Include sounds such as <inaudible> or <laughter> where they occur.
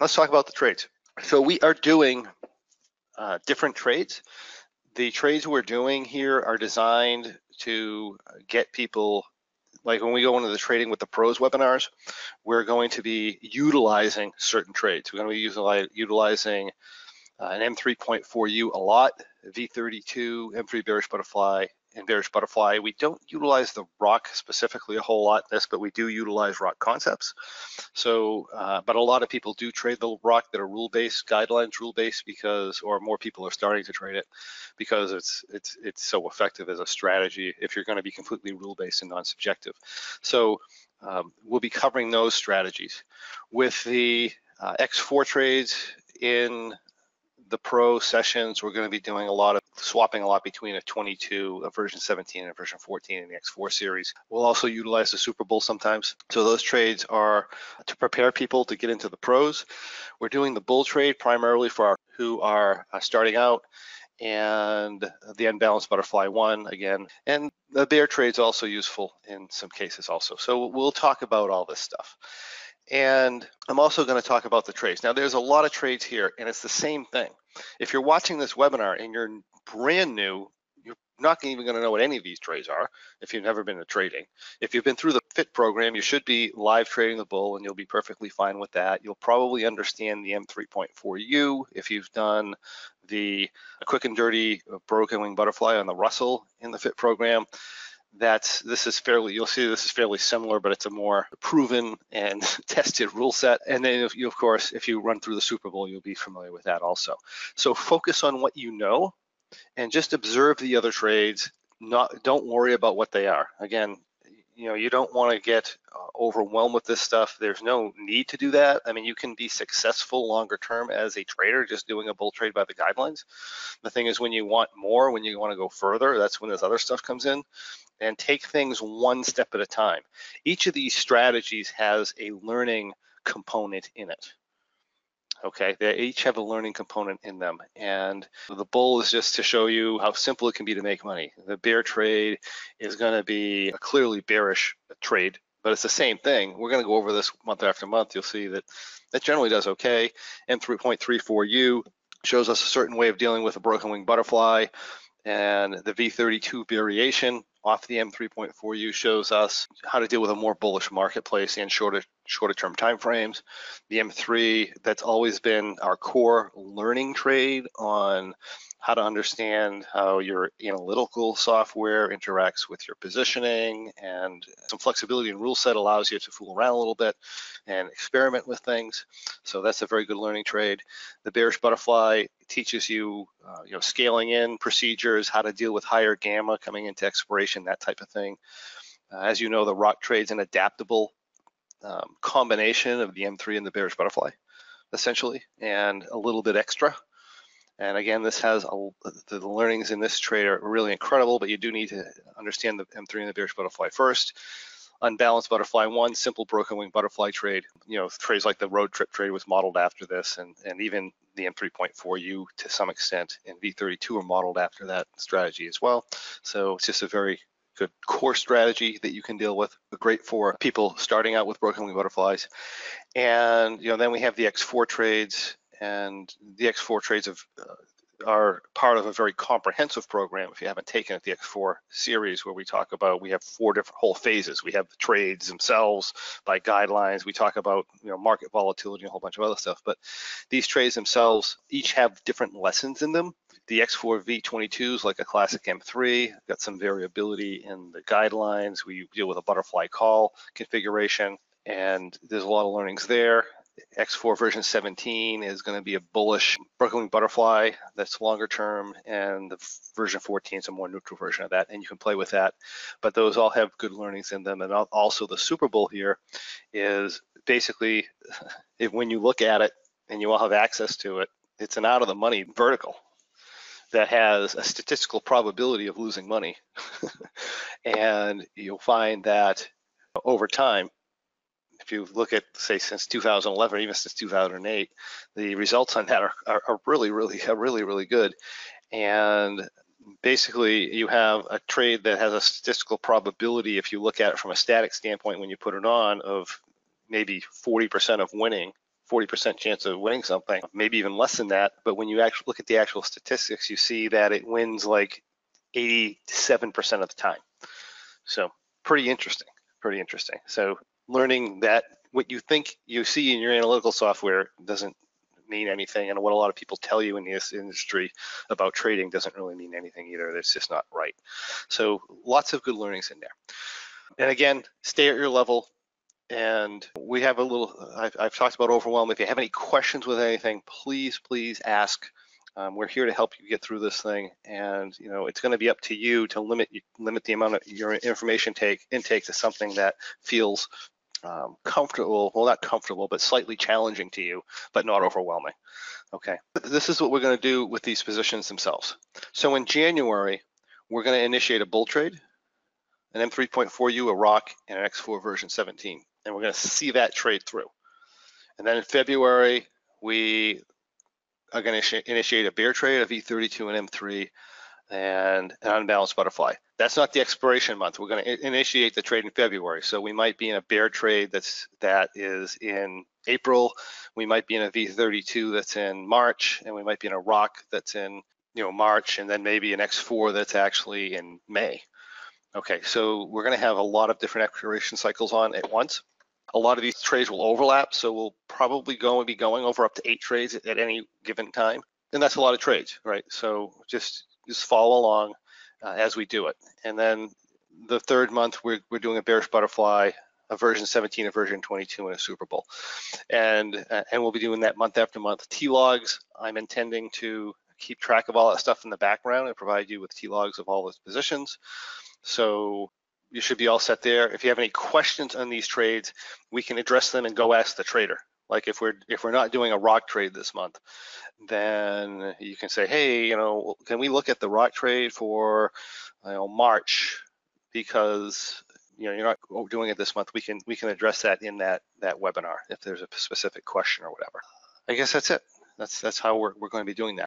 let's talk about the trades. So we are doing uh, different trades. The trades we're doing here are designed to get people, like when we go into the trading with the pros webinars, we're going to be utilizing certain trades. We're going to be utilizing uh, an M3.4U a lot, V32, M3 bearish butterfly, and bearish butterfly. We don't utilize the rock specifically a whole lot in this, but we do utilize rock concepts. So, uh, but a lot of people do trade the rock that are rule-based, guidelines rule-based because, or more people are starting to trade it because it's it's it's so effective as a strategy if you're going to be completely rule-based and non-subjective. So um, we'll be covering those strategies. With the uh, X4 trades in the pro sessions, we're going to be doing a lot of swapping a lot between a 22, a version 17, and a version 14 in the X4 series. We'll also utilize the Super Bull sometimes. So those trades are to prepare people to get into the pros. We're doing the bull trade primarily for our who are uh, starting out and the unbalanced butterfly one again and the bear trade's also useful in some cases also so we'll talk about all this stuff and I'm also going to talk about the trades. Now, there's a lot of trades here, and it's the same thing. If you're watching this webinar and you're brand new, you're not even going to know what any of these trades are if you've never been to trading. If you've been through the FIT program, you should be live trading the bull, and you'll be perfectly fine with that. You'll probably understand the M3.4U if you've done the quick and dirty uh, broken wing butterfly on the Russell in the FIT program that's this is fairly you'll see this is fairly similar but it's a more proven and <laughs> tested rule set and then you of course if you run through the super bull you'll be familiar with that also so focus on what you know and just observe the other trades. Not don't worry about what they are. Again you know you don't want to get uh, overwhelmed with this stuff. There's no need to do that. I mean you can be successful longer term as a trader just doing a bull trade by the guidelines. The thing is when you want more when you want to go further that's when this other stuff comes in. And take things one step at a time. Each of these strategies has a learning component in it. Okay, they each have a learning component in them. And the bull is just to show you how simple it can be to make money. The bear trade is going to be a clearly bearish trade, but it's the same thing. We're going to go over this month after month. You'll see that that generally does okay. M3.34U shows us a certain way of dealing with a broken wing butterfly and the V32 variation off the M3.4U shows us how to deal with a more bullish marketplace and shorter shorter term time frames. The M3 that's always been our core learning trade on how to understand how your analytical software interacts with your positioning and some flexibility in rule set allows you to fool around a little bit and experiment with things. So that's a very good learning trade. The bearish butterfly teaches you, uh, you know, scaling in procedures, how to deal with higher gamma coming into expiration, that type of thing. Uh, as you know, the rock trade's an adaptable um, combination of the M3 and the bearish butterfly, essentially, and a little bit extra. And again, this has a, the learnings in this trade are really incredible, but you do need to understand the M3 and the bearish butterfly first. Unbalanced butterfly one, simple broken wing butterfly trade. You know, trades like the road trip trade was modeled after this, and, and even the M3.4U to some extent and V32 are modeled after that strategy as well. So it's just a very good core strategy that you can deal with. Great for people starting out with broken wing butterflies. And you know, then we have the X4 trades, and the X4 trades of uh, are part of a very comprehensive program. If you haven't taken it, the X4 series, where we talk about, we have four different whole phases. We have the trades themselves by guidelines. We talk about you know market volatility and a whole bunch of other stuff. But these trades themselves each have different lessons in them. The X4 V22 is like a classic M3. Got some variability in the guidelines. We deal with a butterfly call configuration, and there's a lot of learnings there. X4 version 17 is going to be a bullish broken wing butterfly that's longer term, and the version 14 is a more neutral version of that, and you can play with that. But those all have good learnings in them, and also the Super Bull here is basically, <laughs> if when you look at it and you all have access to it, it's an out of the money vertical that has a statistical probability of losing money. <laughs> and you'll find that over time, if you look at say since 2011 even since 2008 the results on that are, are, are really really really really good and basically you have a trade that has a statistical probability if you look at it from a static standpoint when you put it on of maybe 40% of winning 40% chance of winning something, maybe even less than that. But when you actually look at the actual statistics, you see that it wins like 87% of the time. So pretty interesting, pretty interesting. So learning that what you think you see in your analytical software doesn't mean anything, and what a lot of people tell you in this industry about trading doesn't really mean anything either. It's just not right. So lots of good learnings in there. And again, stay at your level. And we have a little, I've, I've talked about overwhelm. If you have any questions with anything, please, please ask. Um, we're here to help you get through this thing, and you know it's going to be up to you to limit limit the amount of your information take intake to something that feels um, comfortable, well, not comfortable, but slightly challenging to you, but not overwhelming. Okay, this is what we're going to do with these positions themselves. So in January, we're going to initiate a bull trade, an M3.4U, a ROC, and an X4 version 17, and we're going to see that trade through. And then in February, we are going to initiate a bear trade of V32 and M3 and an unbalanced butterfly. That's not the expiration month. We're going to initiate the trade in February. So we might be in a bear trade that's that is in April. We might be in a V32 that's in March, and we might be in a ROC that's in you know March, and then maybe an X4 that's actually in May. Okay, so we're going to have a lot of different expiration cycles on at once. A lot of these trades will overlap, so we'll probably go and be going over up to eight trades at any given time. And that's a lot of trades, right? So just just follow along uh, as we do it. And then the third month, we're, we're doing a bearish butterfly, a version 17, a version 22, and a Super Bull. And, uh, and we'll be doing that month after month. T-logs, I'm intending to keep track of all that stuff in the background and provide you with T-logs of all those positions. So you should be all set there. If you have any questions on these trades, we can address them and go ask the trader. Like if we're if we're not doing a rock trade this month, then you can say, hey, you know, can we look at the rock trade for you know March because you know you're not doing it this month. We can we can address that in that that webinar if there's a specific question or whatever. I guess that's it. That's that's how we're we're going to be doing that.